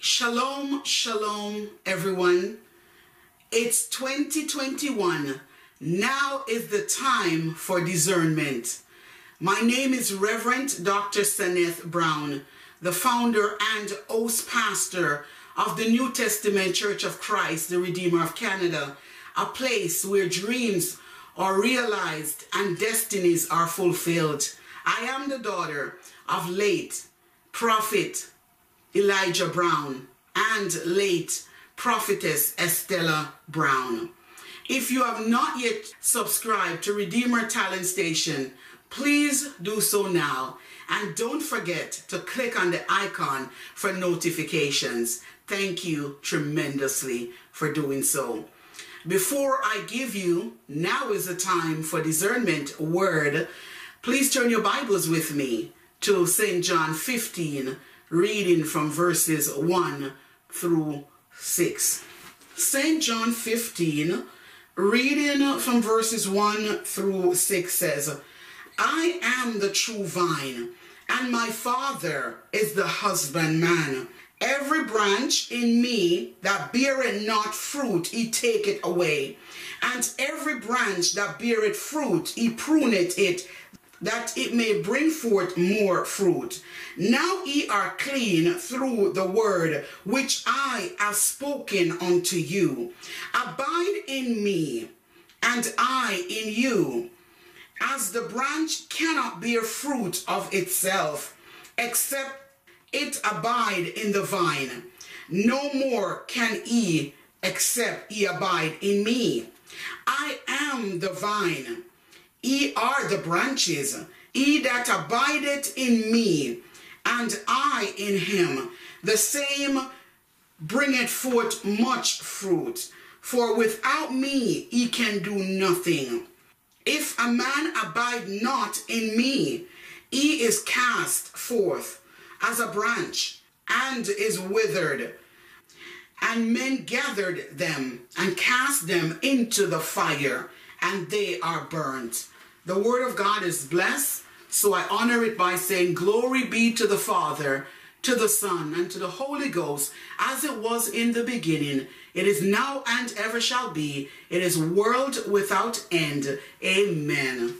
Shalom, shalom, everyone. It's 2021. Now is the time for discernment. My name is Reverend Dr. Senneth Brown, the founder and host pastor of the New Testament Church of Christ, the Redeemer of Canada, a place where dreams are realized and destinies are fulfilled. I am the daughter of late prophet Elijah Brown and late prophetess Estella Brown. If you have not yet subscribed to Redeemer Talent Station, please do so now. And don't forget to click on the icon for notifications. Thank you tremendously for doing so. Before I give you, now is the time for discernment word. Please turn your Bibles with me to St. John 15, reading from verses 1 through 6. St. John 15, reading from verses 1 through 6 says, I am the true vine, and my Father is the husbandman. Every branch in me that beareth not fruit, he taketh away. And every branch that beareth fruit, he pruneth it, that it may bring forth more fruit. Now ye are clean through the word which I have spoken unto you. Abide in me, and I in you. As the branch cannot bear fruit of itself, except it abide in the vine, no more can ye except ye abide in me. I am the vine Ye are the branches, he that abideth in me, and I in him, the same bringeth forth much fruit. For without me he can do nothing. If a man abide not in me, he is cast forth as a branch and is withered. And men gathered them and cast them into the fire and they are burnt. The word of God is blessed, so I honor it by saying, Glory be to the Father, to the Son, and to the Holy Ghost, as it was in the beginning, it is now and ever shall be. It is world without end. Amen.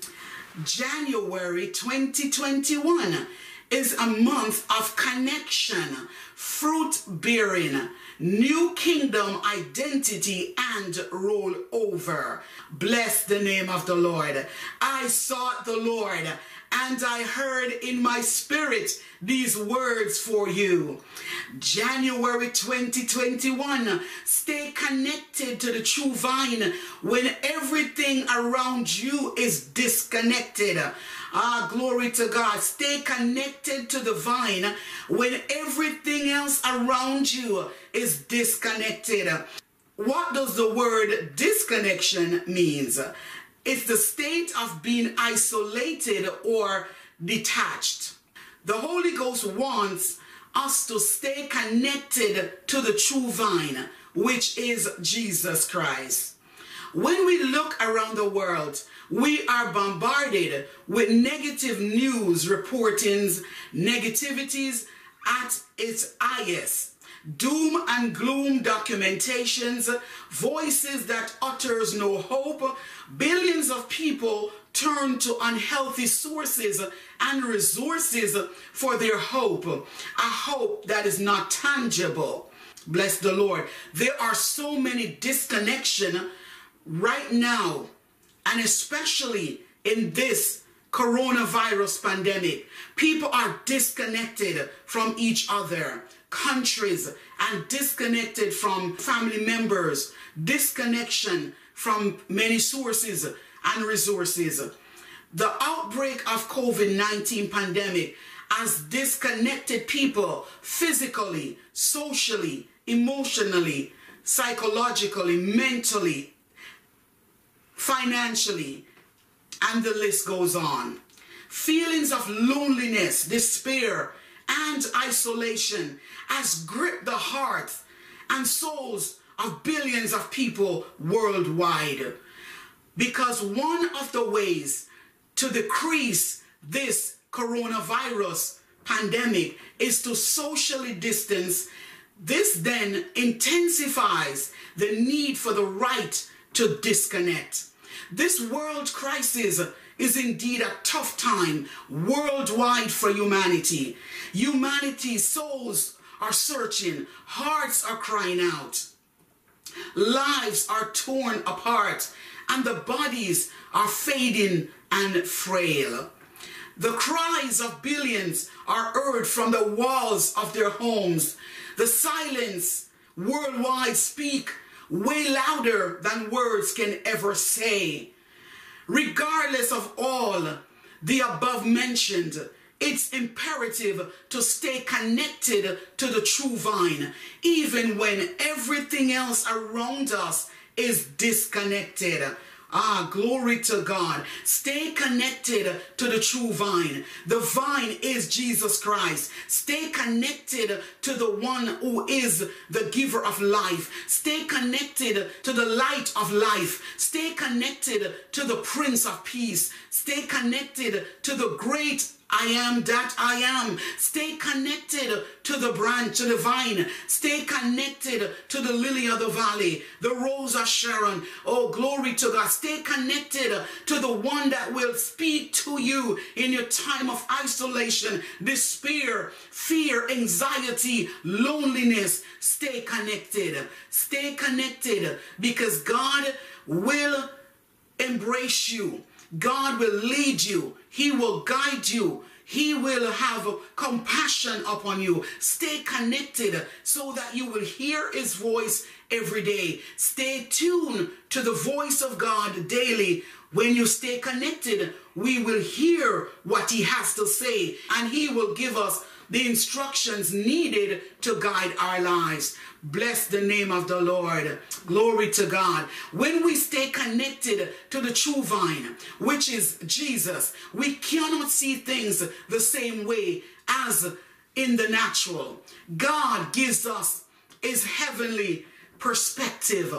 January 2021 is a month of connection, fruit bearing, new kingdom identity, and roll over. Bless the name of the Lord. I sought the Lord and I heard in my spirit these words for you. January 2021, stay connected to the true vine when everything around you is disconnected. Ah, glory to God. Stay connected to the vine when everything else around you is disconnected. What does the word disconnection means? It's the state of being isolated or detached. The Holy Ghost wants us to stay connected to the true vine, which is Jesus Christ. When we look around the world, we are bombarded with negative news reportings, negativities at its highest. Doom and gloom documentations, voices that utters no hope, billions of people turn to unhealthy sources and resources for their hope, a hope that is not tangible. Bless the Lord. There are so many disconnection right now and especially in this coronavirus pandemic, people are disconnected from each other, countries, and disconnected from family members, disconnection from many sources and resources. The outbreak of COVID-19 pandemic has disconnected people physically, socially, emotionally, psychologically, mentally, financially, and the list goes on. Feelings of loneliness, despair, and isolation has gripped the hearts and souls of billions of people worldwide. Because one of the ways to decrease this coronavirus pandemic is to socially distance This then intensifies the need for the right to disconnect. This world crisis is indeed a tough time worldwide for humanity. Humanity's souls are searching, hearts are crying out, lives are torn apart, and the bodies are fading and frail. The cries of billions are heard from the walls of their homes. The silence worldwide speak way louder than words can ever say. Regardless of all the above mentioned, it's imperative to stay connected to the true vine, even when everything else around us is disconnected. Ah, glory to God. Stay connected to the true vine. The vine is Jesus Christ. Stay connected to the one who is the giver of life. Stay connected to the light of life. Stay connected to the Prince of Peace. Stay connected to the great I am that I am. Stay connected to the branch, to the vine. Stay connected to the lily of the valley, the rose of Sharon. Oh, glory to God. Stay connected to the one that will speak to you in your time of isolation, despair, fear, anxiety, loneliness. Stay connected. Stay connected because God will embrace you. God will lead you. He will guide you. He will have compassion upon you. Stay connected so that you will hear his voice every day. Stay tuned to the voice of God daily. When you stay connected, we will hear what he has to say and he will give us the instructions needed to guide our lives. Bless the name of the Lord. Glory to God. When we stay connected to the true vine, which is Jesus, we cannot see things the same way as in the natural. God gives us his heavenly perspective.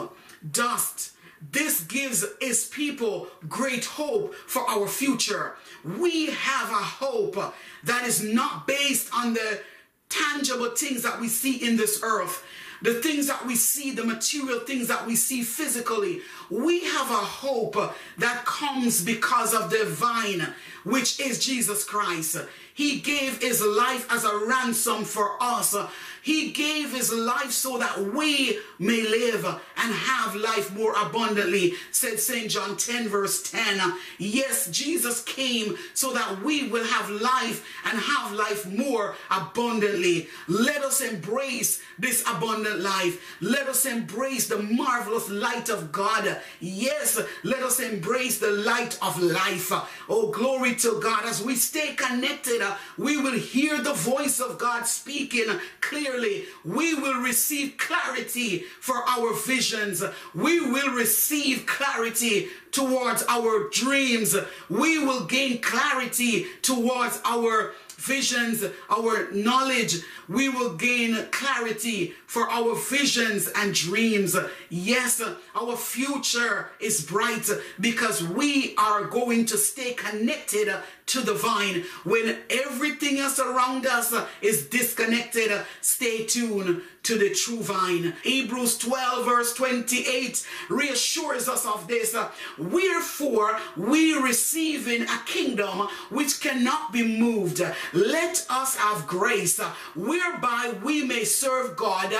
Dust. This gives his people great hope for our future. We have a hope that is not based on the tangible things that we see in this earth the things that we see, the material things that we see physically. We have a hope that comes because of the vine, which is Jesus Christ. He gave his life as a ransom for us. He gave his life so that we may live and have life more abundantly, said St. John 10, verse 10. Yes, Jesus came so that we will have life and have life more abundantly. Let us embrace this abundant life. Let us embrace the marvelous light of God. Yes, let us embrace the light of life. Oh, glory to God. As we stay connected, we will hear the voice of God speaking clearly clearly, we will receive clarity for our visions. We will receive clarity towards our dreams. We will gain clarity towards our visions, our knowledge. We will gain clarity for our visions and dreams. Yes, our future is bright because we are going to stay connected to the vine. When everything else around us is disconnected, stay tuned to the true vine. Hebrews 12, verse 28 reassures us of this. Wherefore, we receiving a kingdom which cannot be moved, let us have grace whereby we may serve God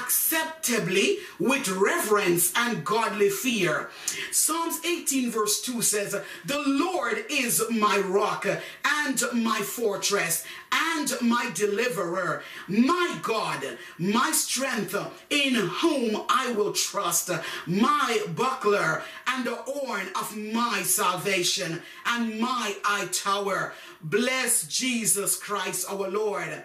acceptably with reverence and godly fear. Psalms 18, verse 2 says, The Lord is my rock and my fortress and my deliverer, my God, my strength, in whom I will trust, my buckler and the horn of my salvation and my eye tower. Bless Jesus Christ our Lord.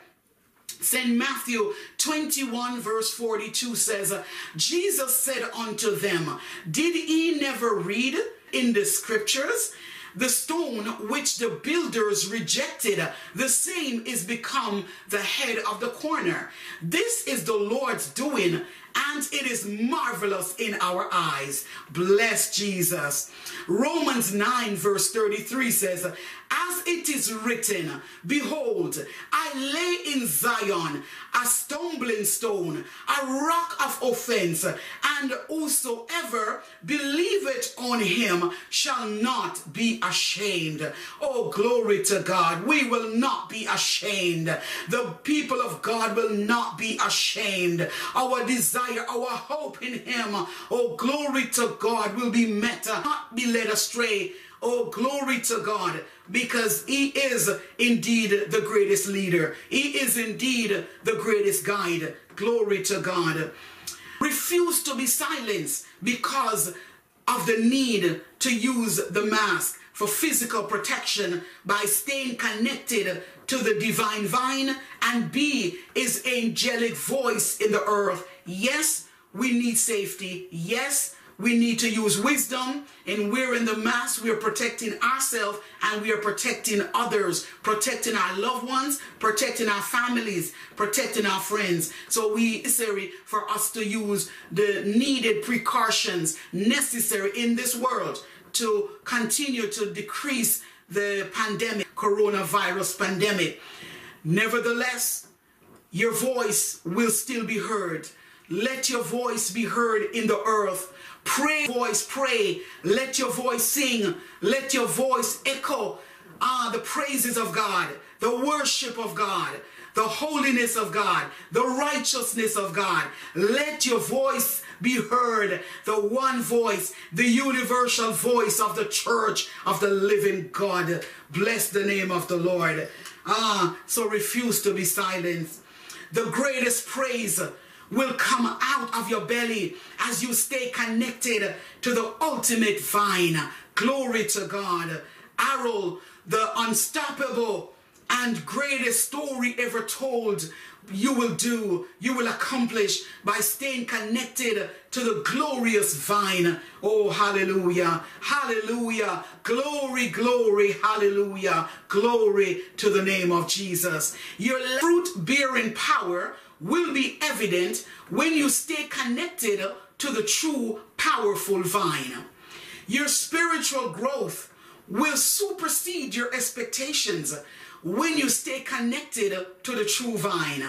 St. Matthew 21, verse 42 says, Jesus said unto them, Did ye never read in the scriptures? The stone which the builders rejected, the same is become the head of the corner. This is the Lord's doing, and it is marvelous in our eyes. Bless Jesus. Romans 9, verse 33 says, As it is written, Behold, I lay in Zion a stumbling stone, a rock of offense, and whosoever believeth on him shall not be ashamed. Oh, glory to God. We will not be ashamed. The people of God will not be ashamed. Our desire, our hope in him, oh, glory to God, will be met, not be led astray. Oh, glory to God, because He is indeed the greatest leader. He is indeed the greatest guide. Glory to God. Refuse to be silenced because of the need to use the mask for physical protection by staying connected to the divine vine and be his angelic voice in the earth. Yes, we need safety. Yes, we need to use wisdom. In wearing the mask, we are protecting ourselves and we are protecting others, protecting our loved ones, protecting our families, protecting our friends. So we necessary for us to use the needed precautions necessary in this world to continue to decrease the pandemic, coronavirus pandemic. Nevertheless, your voice will still be heard. Let your voice be heard in the earth. Pray, voice, pray. Let your voice sing. Let your voice echo ah, the praises of God, the worship of God, the holiness of God, the righteousness of God. Let your voice be heard. The one voice, the universal voice of the church of the living God. Bless the name of the Lord. Ah, so refuse to be silenced. The greatest praise will come out of your belly as you stay connected to the ultimate vine. Glory to God. Arrow, the unstoppable and greatest story ever told, you will do, you will accomplish by staying connected to the glorious vine. Oh, hallelujah, hallelujah, glory, glory, hallelujah, glory to the name of Jesus. Your fruit bearing power will be evident when you stay connected to the true powerful vine. Your spiritual growth will supersede your expectations when you stay connected to the true vine.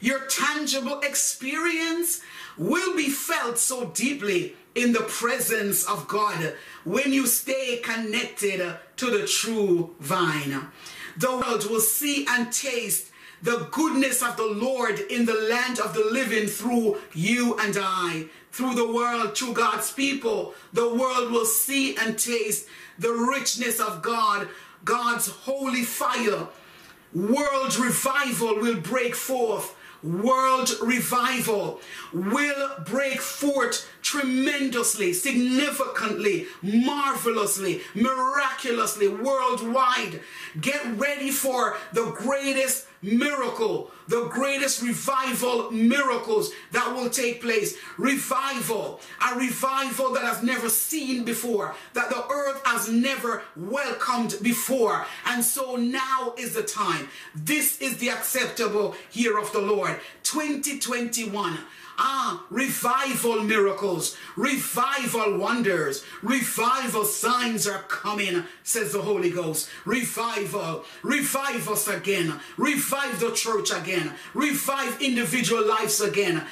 Your tangible experience will be felt so deeply in the presence of God when you stay connected to the true vine. The world will see and taste the goodness of the Lord in the land of the living through you and I, through the world, through God's people. The world will see and taste the richness of God, God's holy fire. World revival will break forth world revival will break forth tremendously, significantly, marvelously, miraculously, worldwide. Get ready for the greatest miracle, the greatest revival miracles that will take place. Revival, a revival that has never seen before, that the earth has never welcomed before. And so now is the time. This is the acceptable year of the Lord, 2021. Ah, revival miracles, revival wonders, revival signs are coming, says the Holy Ghost. Revival, revive us again, revive the church again, revive individual lives again,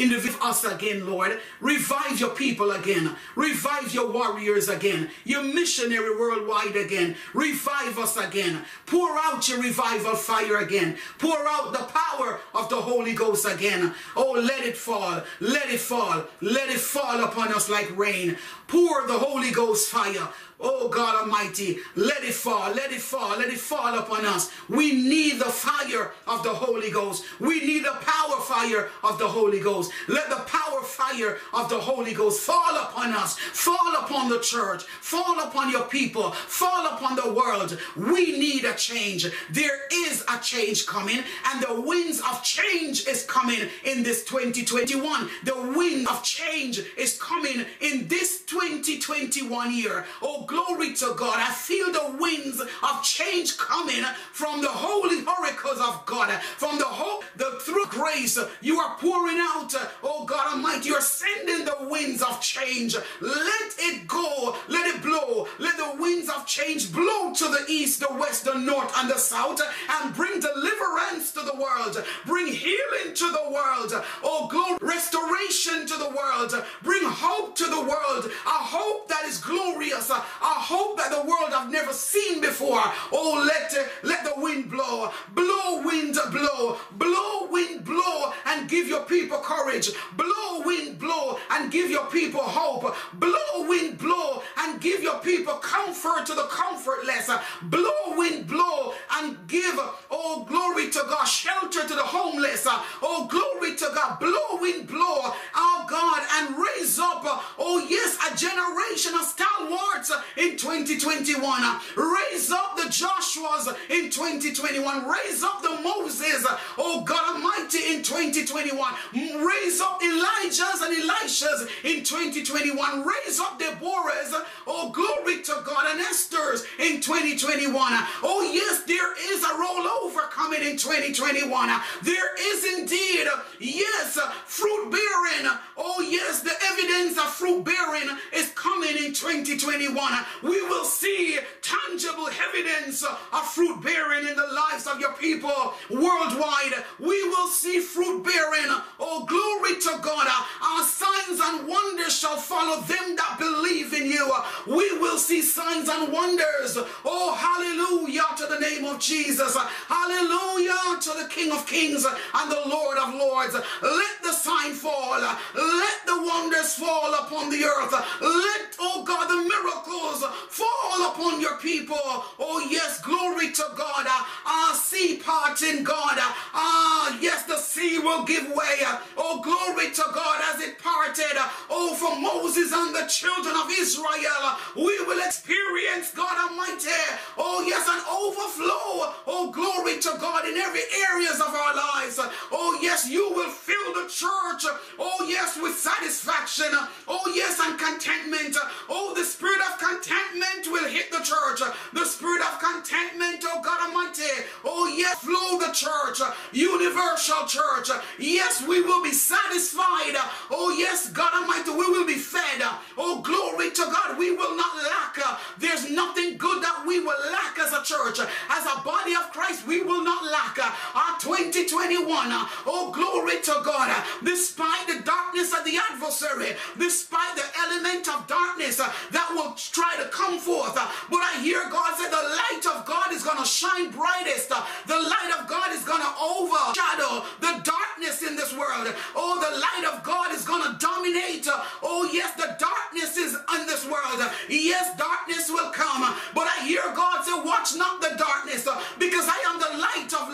Revive us again, Lord. Revive your people again. Revive your warriors again. Your missionary worldwide again. Revive us again. Pour out your revival fire again. Pour out the power of the Holy Ghost again. Oh, let it fall. Let it fall. Let it fall upon us like rain. Pour the Holy Ghost fire. Oh God Almighty, let it fall, let it fall, let it fall upon us. We need the fire of the Holy Ghost. We need the power fire of the Holy Ghost. Let the power fire of the Holy Ghost fall upon us, fall upon the church, fall upon your people, fall upon the world. We need a change. There is a change coming, and the winds of change is coming in this 2021. The wind of change is coming in this 2021 year. Oh glory to God. I feel the winds of change coming from the holy oracles of God, from the hope, the through grace you are pouring out, oh God Almighty. You're sending the winds of change. Let it go. Let change blow to the east, the west, the north, and the south and bring deliverance to the world. Bring healing to the world. Oh, glory, restoration to the world. Bring hope to the world. A hope that is glorious. A hope that the world have never seen before. Oh, let, let the wind blow. Blow, wind, blow. Blow, wind, blow, and give your people courage. Blow, wind, blow, and give your people hope. Blow, wind, blow, and give your people comfort to the comfortless. Blow, wind, blow, and give, oh, glory to God, shelter to the homeless. Oh, glory to God. Blow, wind, blow, oh God, and raise up, oh yes, a generation of stalwarts in 2021. Raise up the Joshuas in 2021. Raise up the Moses, oh God Almighty, in 2021. Raise up Elijahs and Elishas in 2021. Raise up Deborahs, oh glory to God, and In 2021. Oh yes, there is a rollover coming in 2021. There is indeed, yes, fruit bearing. Oh yes, the evidence of fruit bearing is coming in 2021. We will see tangible evidence of fruit bearing in the lives of your people worldwide. We will see fruit bearing. Oh, glory to God. Our signs and wonders shall follow them that believe in you. We will see signs and wonders. Oh, hallelujah to the name of Jesus. Hallelujah to the King of Kings and the Lord of Lords. Let the sign fall. The wonders fall upon the earth. Let, oh God, the miracles fall upon your people. Oh, yes, glory to God. Ah, sea parting, God. Ah, yes, the sea will give way. Oh, glory to God as it parted. Oh, for Moses and the children of Israel, we will experience, God Almighty. Oh, yes, an overflow. Oh, glory to God in every areas of our lives. Oh, yes, you will fill the church. Yes, with satisfaction. Oh, yes, and contentment. Oh, the spirit of contentment will hit the church. The spirit of contentment, oh yes, flow the church. Uh, Universal church. Uh, yes, we will be satisfied. Oh, yes, God Almighty, we will be fed. Oh, glory to God. We will not lack. There's nothing good that we will lack as a church. As a body of Christ, we will not lack. Our 2021. Oh, glory to God. Despite the darkness of the adversary, despite the element of darkness that will try to come forth. But I hear God shine brightest. Uh, the light of God is going to overshadow the darkness in this world. Oh, the light of God is going to dominate. Oh, yes, the darkness is in this world. Yes, darkness will come. But I hear God say, watch not the darkness uh, because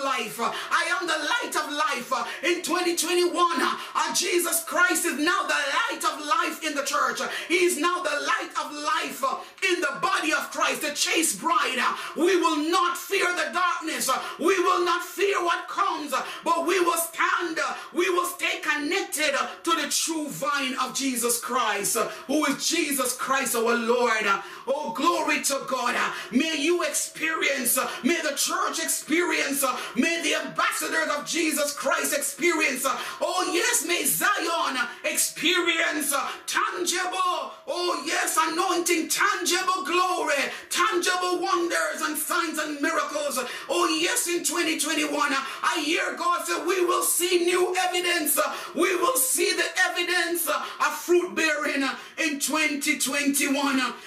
life. I am the light of life. In 2021, uh, Jesus Christ is now the light of life in the church. He is now the light of life in the body of Christ, the chaste bride. We will not fear the darkness. We will not fear what comes, but we will stand. We will stay connected to the true vine of Jesus Christ, who is Jesus Christ our Lord. Oh, glory to God. Uh, may you experience, uh, may the church experience, uh, may the ambassadors of Jesus Christ experience. Oh, yes, may Zion experience tangible, oh, yes, anointing, tangible glory, tangible wonders and signs and miracles. Oh, yes, in 2021, I hear God say we will see new evidence. We will see the evidence 2021.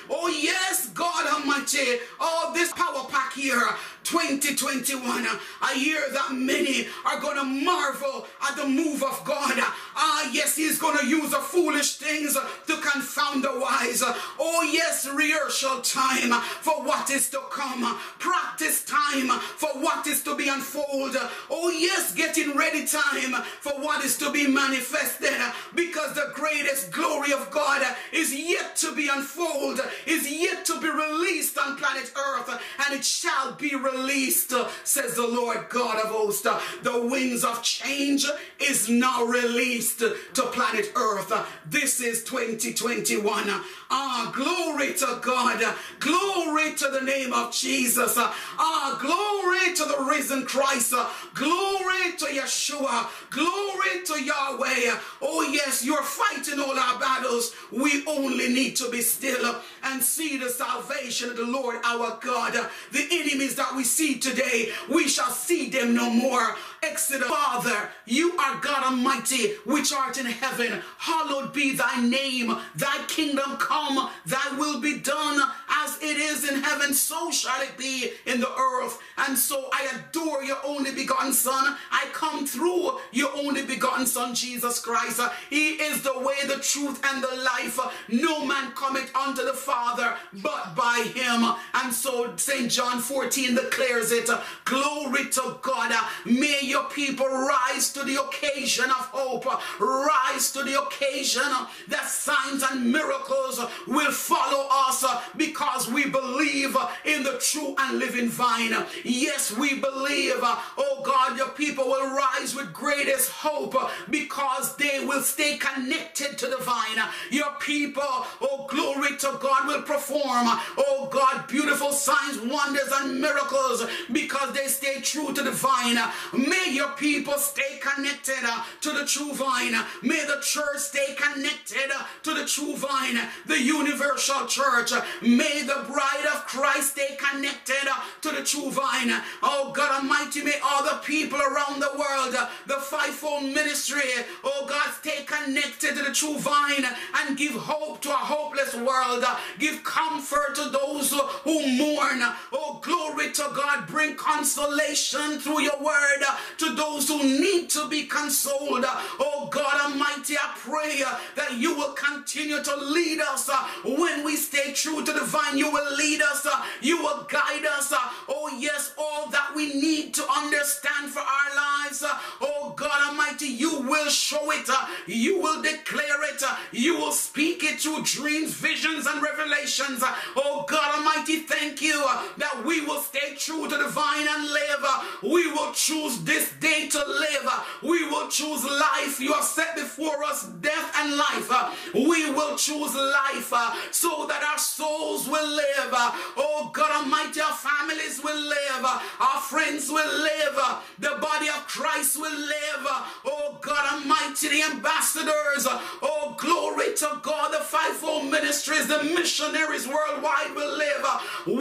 Oh, yes, God Almighty. Oh, this power pack here 2021. a year that many are going to marvel at the move of God. Ah, yes, He's going to use the foolish things to confound the wise. Oh, yes, rehearsal time for what is to come, practice time for what is to be unfolded. Oh, yes, getting ready time for what is to be manifested because the greatest glory of God is yet to be unfolded, is yet to be released on planet Earth, and it shall be released released, uh, says the Lord God of hosts. Uh, the winds of change is now released to planet Earth. Uh, this is 2021. Ah, glory to God. Glory to the name of Jesus. Ah, glory to the risen Christ. Glory to Yeshua. Glory to Yahweh. Oh, yes, you're fighting all our battles. We only need to be still and see the salvation of the Lord our God. The enemies that we see today, we shall see them no more. Exodus, Father, you are God Almighty, which art in heaven. Hallowed be thy name. Thy kingdom come, thy will be done as it is in heaven, so shall it be in the earth. And so I adore your only begotten Son. I come through your only begotten Son, Jesus Christ. He is the way, the truth, and the life. No man cometh unto the Father but by him. And so St. John 14 declares it. Glory to God. May your people rise to the occasion of hope, rise to the occasion that signs and miracles will follow us because we believe in the true and living vine. Yes, we believe, oh God, your people will rise with greatest hope because they will stay connected to the vine. Your people, oh glory to God, will perform, oh God, beautiful signs, wonders, and miracles because they stay true to the vine. May May your people stay connected uh, to the true vine. May the church stay connected uh, to the true vine, the universal church. May the bride of Christ stay connected to the true vine. Oh God Almighty, may all the people around the world, the fivefold ministry, oh God, stay connected to the true vine and give hope to a hopeless world. Give comfort to those who mourn. Oh, glory to God. Bring consolation through your word to those who need to be consoled. Oh God Almighty, I pray that you will continue to lead us when we stay true to the vine. You will lead us, you will guide us. Uh, oh yes, all that we need to understand for our lives. Uh, oh God Almighty, you will show it, uh, you will declare it, you will speak it through dreams, visions, and revelations. Oh God Almighty, thank you that we will stay true to the vine and live. We will choose this this day to live. We will choose life. You have set before us death and life. We will choose life so that our souls will live. Oh God Almighty, our families will live. Our friends will live. The body of Christ will live. Oh God Almighty, the ambassadors. Oh glory to God, the fivefold ministries, the missionaries worldwide will live.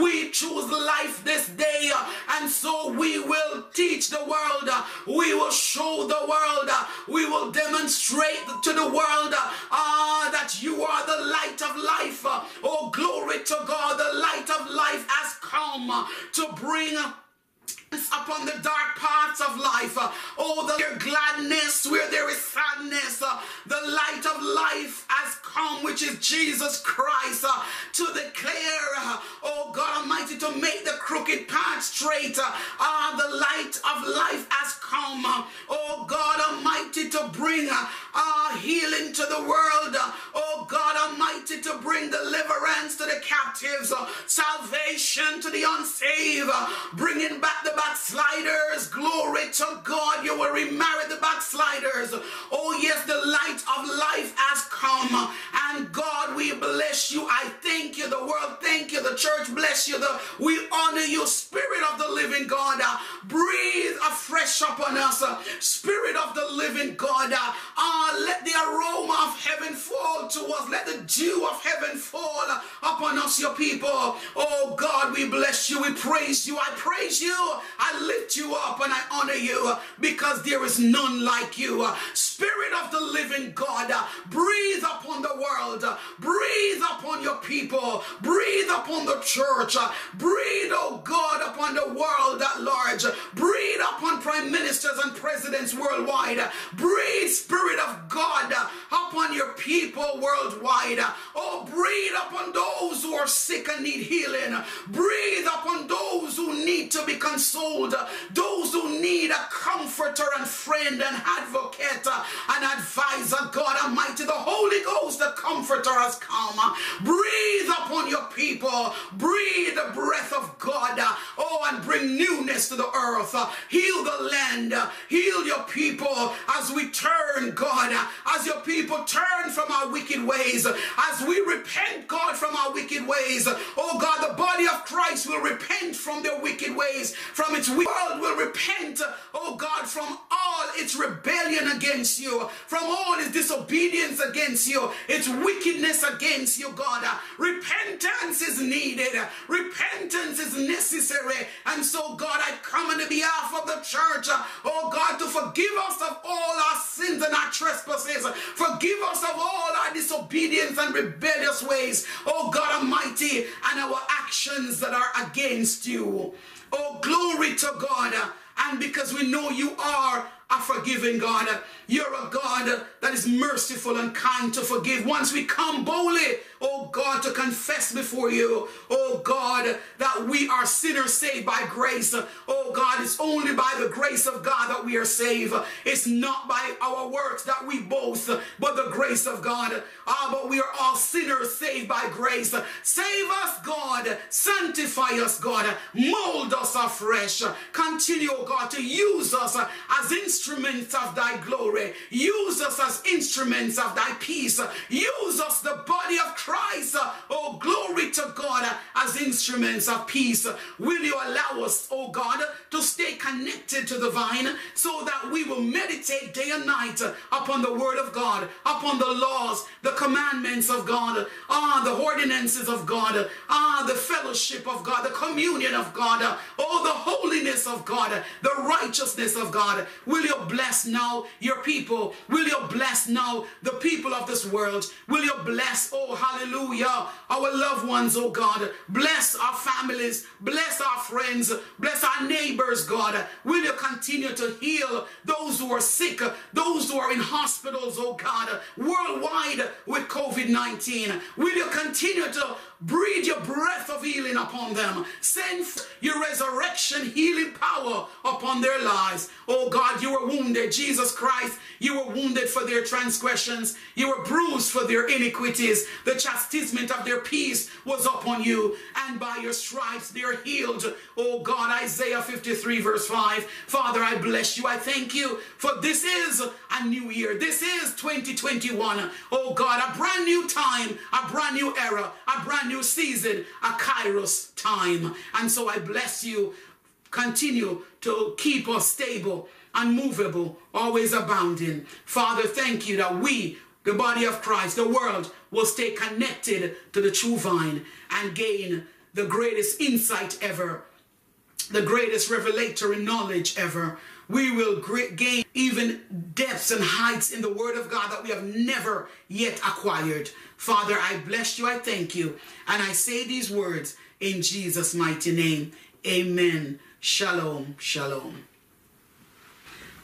We choose life this day, and so we will teach the world we will show the world. We will demonstrate to the world uh, that you are the light of life. Oh, glory to God. The light of life has come to bring upon the dark parts of life. Oh, the gladness where there is sadness. The light of life has come, which is Jesus Christ, to declare, oh God Almighty, to make the crooked path straight. Ah, the light of life has come, oh God Almighty, to bring ah, healing to the world. Oh God Almighty, to bring deliverance to the captives, salvation to the unsaved, bringing back the backsliders. Glory to God. You will remarry the backsliders. Oh, yes, the light of life has come. And God, we bless you. I thank you. The world thank you. The church bless you. The, we honor you, Spirit of the living God. Uh, breathe afresh upon us. Uh, Spirit of the living God. Uh, uh, let the aroma of heaven fall to us. Let the dew of heaven fall upon us, your people. Oh God, we bless you. We praise you. I praise you. I lift you up and I honor you uh, because there is none like you. Uh. Spirit of the living God, uh, breathe upon the world, breathe upon your people, breathe upon the church, breathe, oh God, upon the world at large, breathe upon prime ministers and presidents worldwide, breathe, Spirit of God, upon your people worldwide. Oh, breathe upon those who are sick and need healing, breathe upon those who need to be consoled those who need a comforter and friend and advocate and advisor. God Almighty, the Holy Ghost, the comforter has come. Breathe upon your people. Breathe the breath of God. Oh, and bring newness to the earth. Heal the land. Heal your people as we turn, God, as your people turn from our wicked ways, as we repent, God, from our wicked ways. Oh God, the body of Christ will repent from their wicked ways, from its world will repent, oh God, from all its rebellion against you, from all its disobedience against you, its wickedness against you, God. Repentance is needed. Repentance is necessary. And so, God, I come on the behalf of the church, oh God, to forgive us of all our sins and our trespasses. Forgive us of all our disobedience and rebellious ways, oh God Almighty, and our actions that are against you. Oh, glory to God. And because we know you are a forgiving God, you're a God that is merciful and kind to forgive. Once we come boldly, oh God, to confess before you, oh God, that we are sinners saved by grace. Oh God, it's only by the grace of God that we are saved. It's not by our works that we boast, but the grace of God. Ah, but we are all sinners saved by grace. Save us, God. Sanctify us, God. Mold us afresh. Continue, oh God, to use us as instruments of thy glory glory. Use us as instruments of thy peace. Use us, the body of Christ. Oh, glory to God, as instruments of peace. Will you allow us, oh God, to stay connected to the vine so that we will meditate day and night upon the word of God, upon the laws, the commandments of God, ah, the ordinances of God, ah, the fellowship of God, the communion of God, oh, the holiness of God, the righteousness of God. Will you bless now your people. Will you bless now the people of this world? Will you bless, oh hallelujah, our loved ones, oh God. Bless our families. Bless our friends. Bless our neighbors, God. Will you continue to heal those who are sick, those who are in hospitals, oh God, worldwide with COVID-19? Will you continue to breathe your breath of healing upon them? Send your resurrection healing power upon their lives. Oh God, you were wounded. Jesus Christ, you were wounded for their transgressions. You were bruised for their iniquities. The chastisement of their peace was upon you. And by your stripes they are healed. Oh God, Isaiah 53 verse 5. Father, I bless you. I thank you for this is a new year. This is 2021. Oh God, a brand new time, a brand new era, a brand new season, a kairos time. And so I bless you continue to keep us stable, unmovable, always abounding. Father, thank you that we, the body of Christ, the world, will stay connected to the true vine and gain the greatest insight ever, the greatest revelatory knowledge ever. We will gain even depths and heights in the Word of God that we have never yet acquired. Father, I bless you, I thank you, and I say these words in Jesus' mighty name. Amen. Shalom, shalom.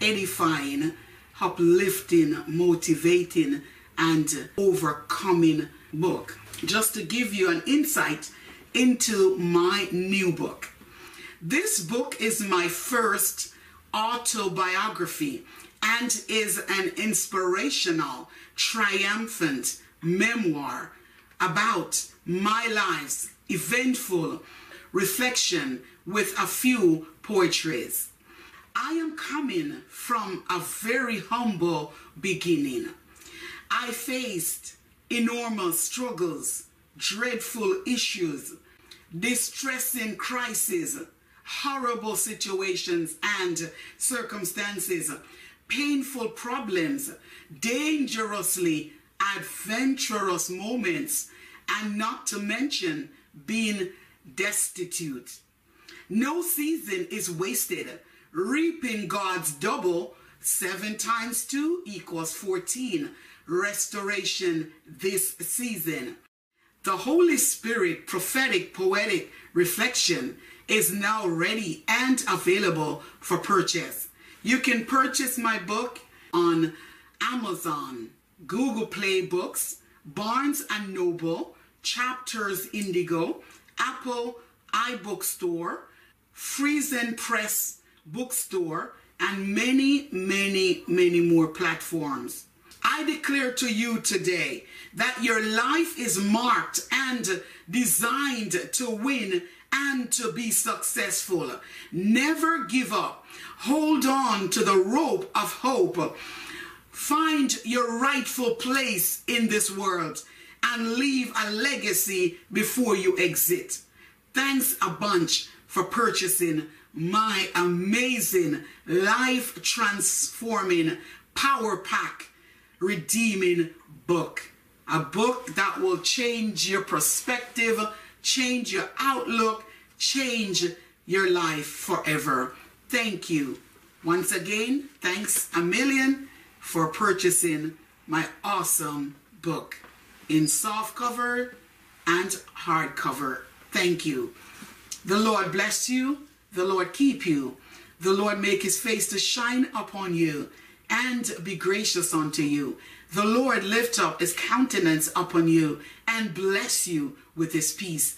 edifying, uplifting, motivating, and overcoming book. Just to give you an insight into my new book. This book is my first autobiography and is an inspirational, triumphant memoir about my life's eventful reflection with a few poetries. I am coming from a very humble beginning. I faced enormous struggles, dreadful issues, distressing crises, horrible situations and circumstances, painful problems, dangerously adventurous moments, and not to mention being destitute. No season is wasted. Reaping God's double, 7 times 2 equals 14. Restoration this season. The Holy Spirit prophetic poetic reflection is now ready and available for purchase. You can purchase my book on Amazon, Google Play Books, Barnes and Noble, Chapters Indigo, Apple iBookstore, Friesen Press Bookstore, and many, many, many more platforms. I declare to you today that your life is marked and designed to win and to be successful. Never give up. Hold on to the rope of hope. Find your rightful place in this world and leave a legacy before you exit. Thanks a bunch for purchasing my amazing life transforming power pack redeeming book. A book that will change your perspective, change your outlook, change your life forever. Thank you. Once again, thanks a million for purchasing my awesome book in soft cover and hardcover. Thank you. The Lord bless you. The Lord keep you. The Lord make his face to shine upon you and be gracious unto you. The Lord lift up his countenance upon you and bless you with his peace.